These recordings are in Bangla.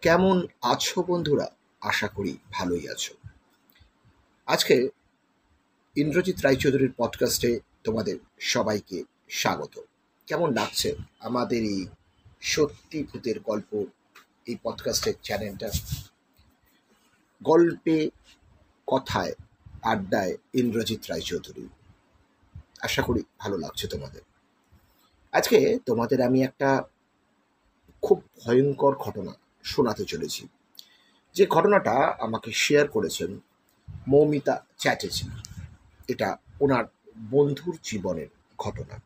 কেমন আছো বন্ধুরা? আশা করি ভালোই আছো। আজকে ইন্দ্রজিৎ রায়চৌধুরীর পডকাস্টে তোমাদের সবাইকে স্বাগত। কেমন লাগছে আমাদের এই সত্যি ভূতের গল্প এই পডকাস্টের চ্যানেলটা গল্পে, কথায়, আড্ডায় ইন্দ্রজিৎ রায়চৌধুরী। আশা করি ভালো লাগছে তোমাদের। আজকে তোমাদের আমি একটা খুব ভয়ঙ্কর ঘটনা শোনাতে চলেছি। যে ঘটনাটা আমাকে শেয়ার করেছেন মৌমিতা চ্যাটার্জি, এটা ওনার বন্ধুর জীবনের ঘটনা।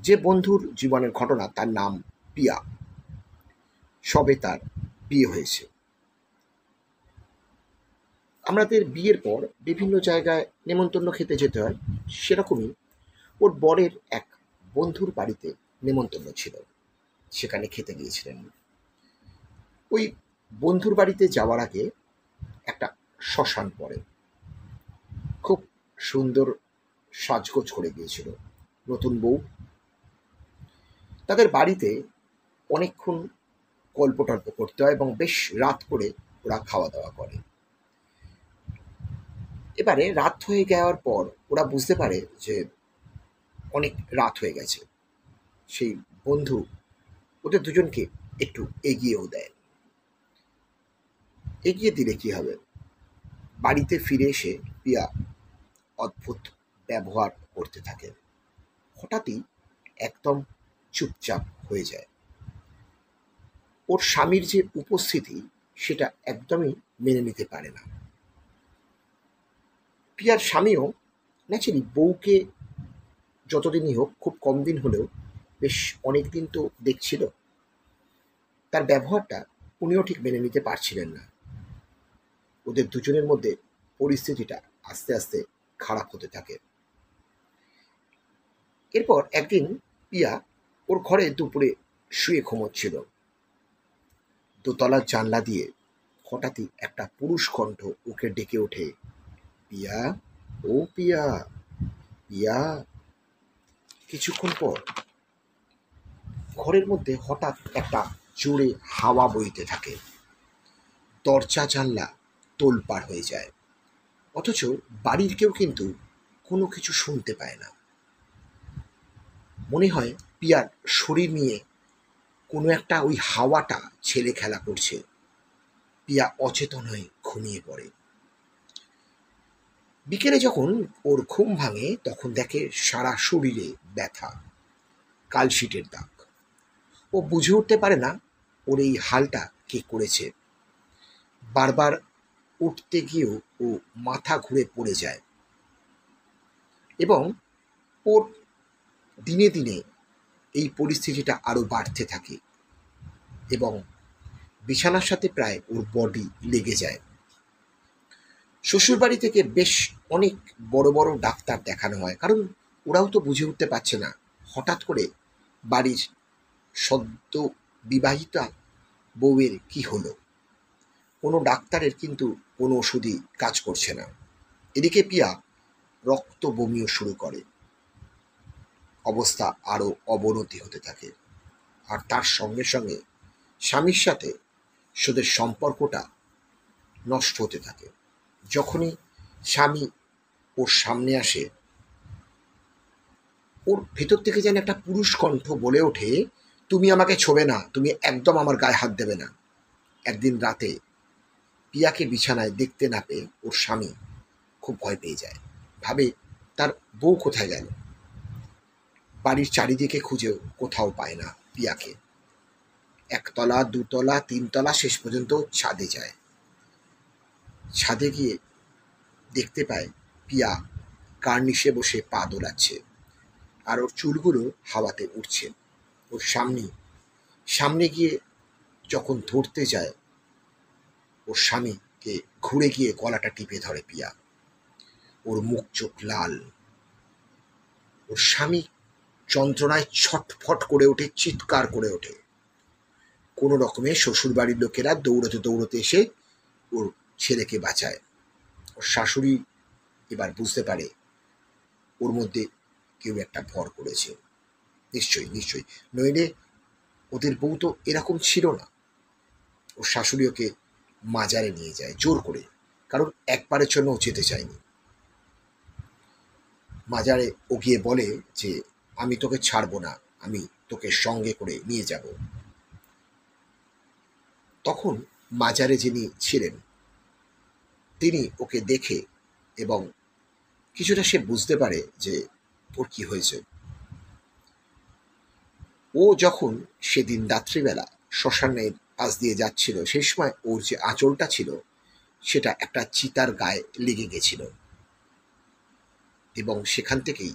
যে বন্ধুর জীবনের ঘটনা তার নাম পিয়া। সবে তার বিয়ে হয়েছে। আমাদের বিয়ের পর বিভিন্ন জায়গায় নেমন্তন্ন খেতে যেতে হয়, সেরকমই ওর বরের এক বন্ধুর বাড়িতে নেমন্তন্ন ছিল। সেখানে খেতে গিয়েছিলেন। ওই বন্ধুর বাড়িতে যাওয়ার আগে একটা শ্মশান পড়ে। খুব সুন্দর সাজগোজ করে গিয়েছিল নতুন বউ। তাদের বাড়িতে অনেকক্ষণ গল্প টল্প করতে হয় এবং বেশ রাত করে ওরা খাওয়া দাওয়া করে। এবারে রাত হয়ে যাওয়ার পর ওরা বুঝতে পারে যে অনেক রাত হয়ে গেছে। সেই বন্ধু ওদের দুজনকে একটু এগিয়েও দেয়। এগিয়ে দিলে কি হবে? বাড়িতে ফিরে এসে পিয়া অদ্ভুত ব্যবহার করতে থাকে। হঠাৎই একদম চুপচাপ হয়ে যায়। ওর স্বামীর যে উপস্থিতি, সেটা একদমই মেনে নিতে পারে না। পিয়ার স্বামীও ন্যাচারালি বউকে যতদিনই হোক খুব কম দিন হলেও বেশ অনেক দিন তো দেখছিল, তার ব্যবহারটা উনিও ঠিক মেনে নিতে পারছিলেন না। ওদের দুজনের মধ্যে পরিস্থিতিটা আস্তে আস্তে খারাপ হতে থাকে। এরপর একদিন পিয়া ওর ঘরে দুপুরে শুয়ে ঘুমোচ্ছিল। দোতলার জানলা দিয়ে হঠাৎই একটা পুরুষ কণ্ঠ ওকে ডেকে ওঠে, পিয়া, ও পিয়া পিয়া। কিছুক্ষণ পর ঘরের মধ্যে হঠাৎ একটা জোরে হাওয়া বইতে থাকে। দরজা জানলা তোলপাড় হয়ে যায়। অথচ বাড়ির কেউ কিন্তু কোনো কিছু শুনতে পায় না। মনে হয় পিয়ার শরীর নিয়ে কোনো একটা ওই হাওয়াটা ছেলে খেলা করছে। পিয়া অচেতন হয়ে ঘুমিয়ে পড়ে। বিকেলে যখন ওর ঘুম ভাঙে, তখন দেখে সারা শরীরে ব্যথা কালশিটের দাগ। ও বুঝে উঠতে পারে না ওর এই হালটা কে করেছে। বারবার উঠতে গিয়েও ও মাথা ঘুরে পড়ে যায়। এবং ওর দিনে দিনে এই পরিস্থিতিটা আরও বাড়তে থাকে এবং বিছানার সাথে প্রায় ওর বডি লেগে যায়। শ্বশুরবাড়ি থেকে বেশ অনেক বড় বড় ডাক্তার দেখানো হয়, কারণ ওরাও তো বুঝে উঠতে পারছে না। হঠাৎ করে বাড়ির সদ্য বিবাহিতা বউয়ের কি হলো? কোনো ডাক্তারের কিন্তু কোনো ওষুধই কাজ করছে না। এদিকে পিয়া রক্ত বমিও শুরু করে। অবস্থা আরও অবনতি হতে থাকে। আর তার সঙ্গে সঙ্গে স্বামীর সাথে সুদের সম্পর্কটা নষ্ট হতে থাকে। যখনই স্বামী ওর সামনে আসে, ওর ভেতর থেকে যেন একটা পুরুষ কণ্ঠ বলে ওঠে, তুমি আমাকে ছোবে না, তুমি একদম আমার গায়ে হাত দেবে না। একদিন রাতে পিয়াকে বিছানায় দেখতে না পেয়ে ওর স্বামী খুব ভয় পেয়ে যায়। ভাবে, তার বউ কোথায় গেল? বাড়ির চারিদিকে খুঁজেও কোথাও পায় না পিয়াকে। একতলা, দুতলা, তিনতলা শেষ পর্যন্ত ছাদে যায়। ছাদে গিয়ে দেখতে পায় পিয়া কার্নিশে বসে পা দোলাচ্ছে আর ওর চুলগুলো হাওয়াতে উঠছে ওর সামনে সামনে গিয়ে যখন ধরতে যায় ওর স্বামীকে ঘুরে গিয়ে গলাটা টিপে ধরে পিয়া। ওর মুখ চোখ লাল। ওর স্বামী যন্ত্রণায় ছটফট করে ওঠে, চিৎকার করে ওঠে। কোনো রকমে শ্বশুরবাড়ির লোকেরা দৌড়তে দৌড়তে এসে ওর ছেলেকে বাঁচায়। ওর শাশুড়ি এবার বুঝতে পারে ওর মধ্যে কেউ একটা ভর করেছে। নিশ্চয়ই নিশ্চয়ই। নইলে ওদের বউ তো এরকম ছিল না। ওর শাশুড়ি ওকে মাজারে নিয়ে যায়, জোর করে। কারণ একবারের জন্য যেতে চায়নি। মাজারে ও গিয়ে বলে যে, আমি তোকে ছাড়বো না, আমি তোকে সঙ্গে করে নিয়ে যাব। তখন মাজারে যিনি ছিলেন, তিনি ওকে দেখে এবং কিছুটা সে বুঝতে পারে যে, ওর কি হয়েছে? ও যখন সেদিন রাত্রিবেলা শ্মশানের পাশ দিয়ে যাচ্ছিল। সেই সময় ওর যে আঁচলটা ছিল, সেটা একটা চিতার গায়ে লেগে গেছিল। এবং সেখান থেকেই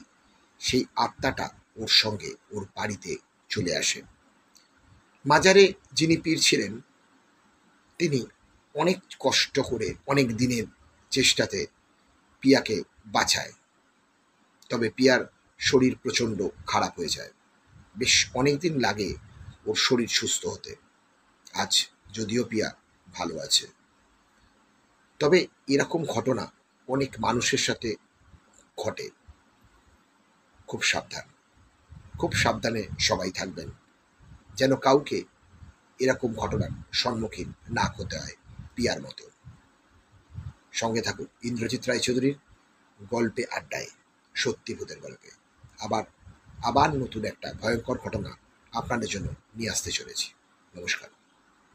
সেই আত্মাটা ওর সঙ্গে ওর বাড়িতে চলে আসে। মাজারে যিনি পীর ছিলেন, তিনি অনেক কষ্ট করে অনেক দিনের চেষ্টাতে পিয়াকে বাঁচায়। তবে পিয়ার শরীর প্রচণ্ড খারাপ হয়ে যায়। বেশ অনেক দিন লাগে ওর শরীর সুস্থ হতে। আজ যদিও পিয়া ভালো আছে। তবে এরকম ঘটনা অনেক মানুষের সাথে ঘটে। খুব সাবধান। খুব সাবধানে সবাই থাকবেন। যেন কাউকে এরকম ঘটনার সম্মুখীন না হতে হয় পিয়ার মতো। সঙ্গে থাকুন ইন্দ্রজিৎ রায়চৌধুরীর গল্পে আড্ডায় সত্যি ভূতের গল্পে। আবার আবার নতুন একটা ভয়ঙ্কর ঘটনা আপনাদের জন্য নিয়ে আসতে চলেছি। নমস্কার।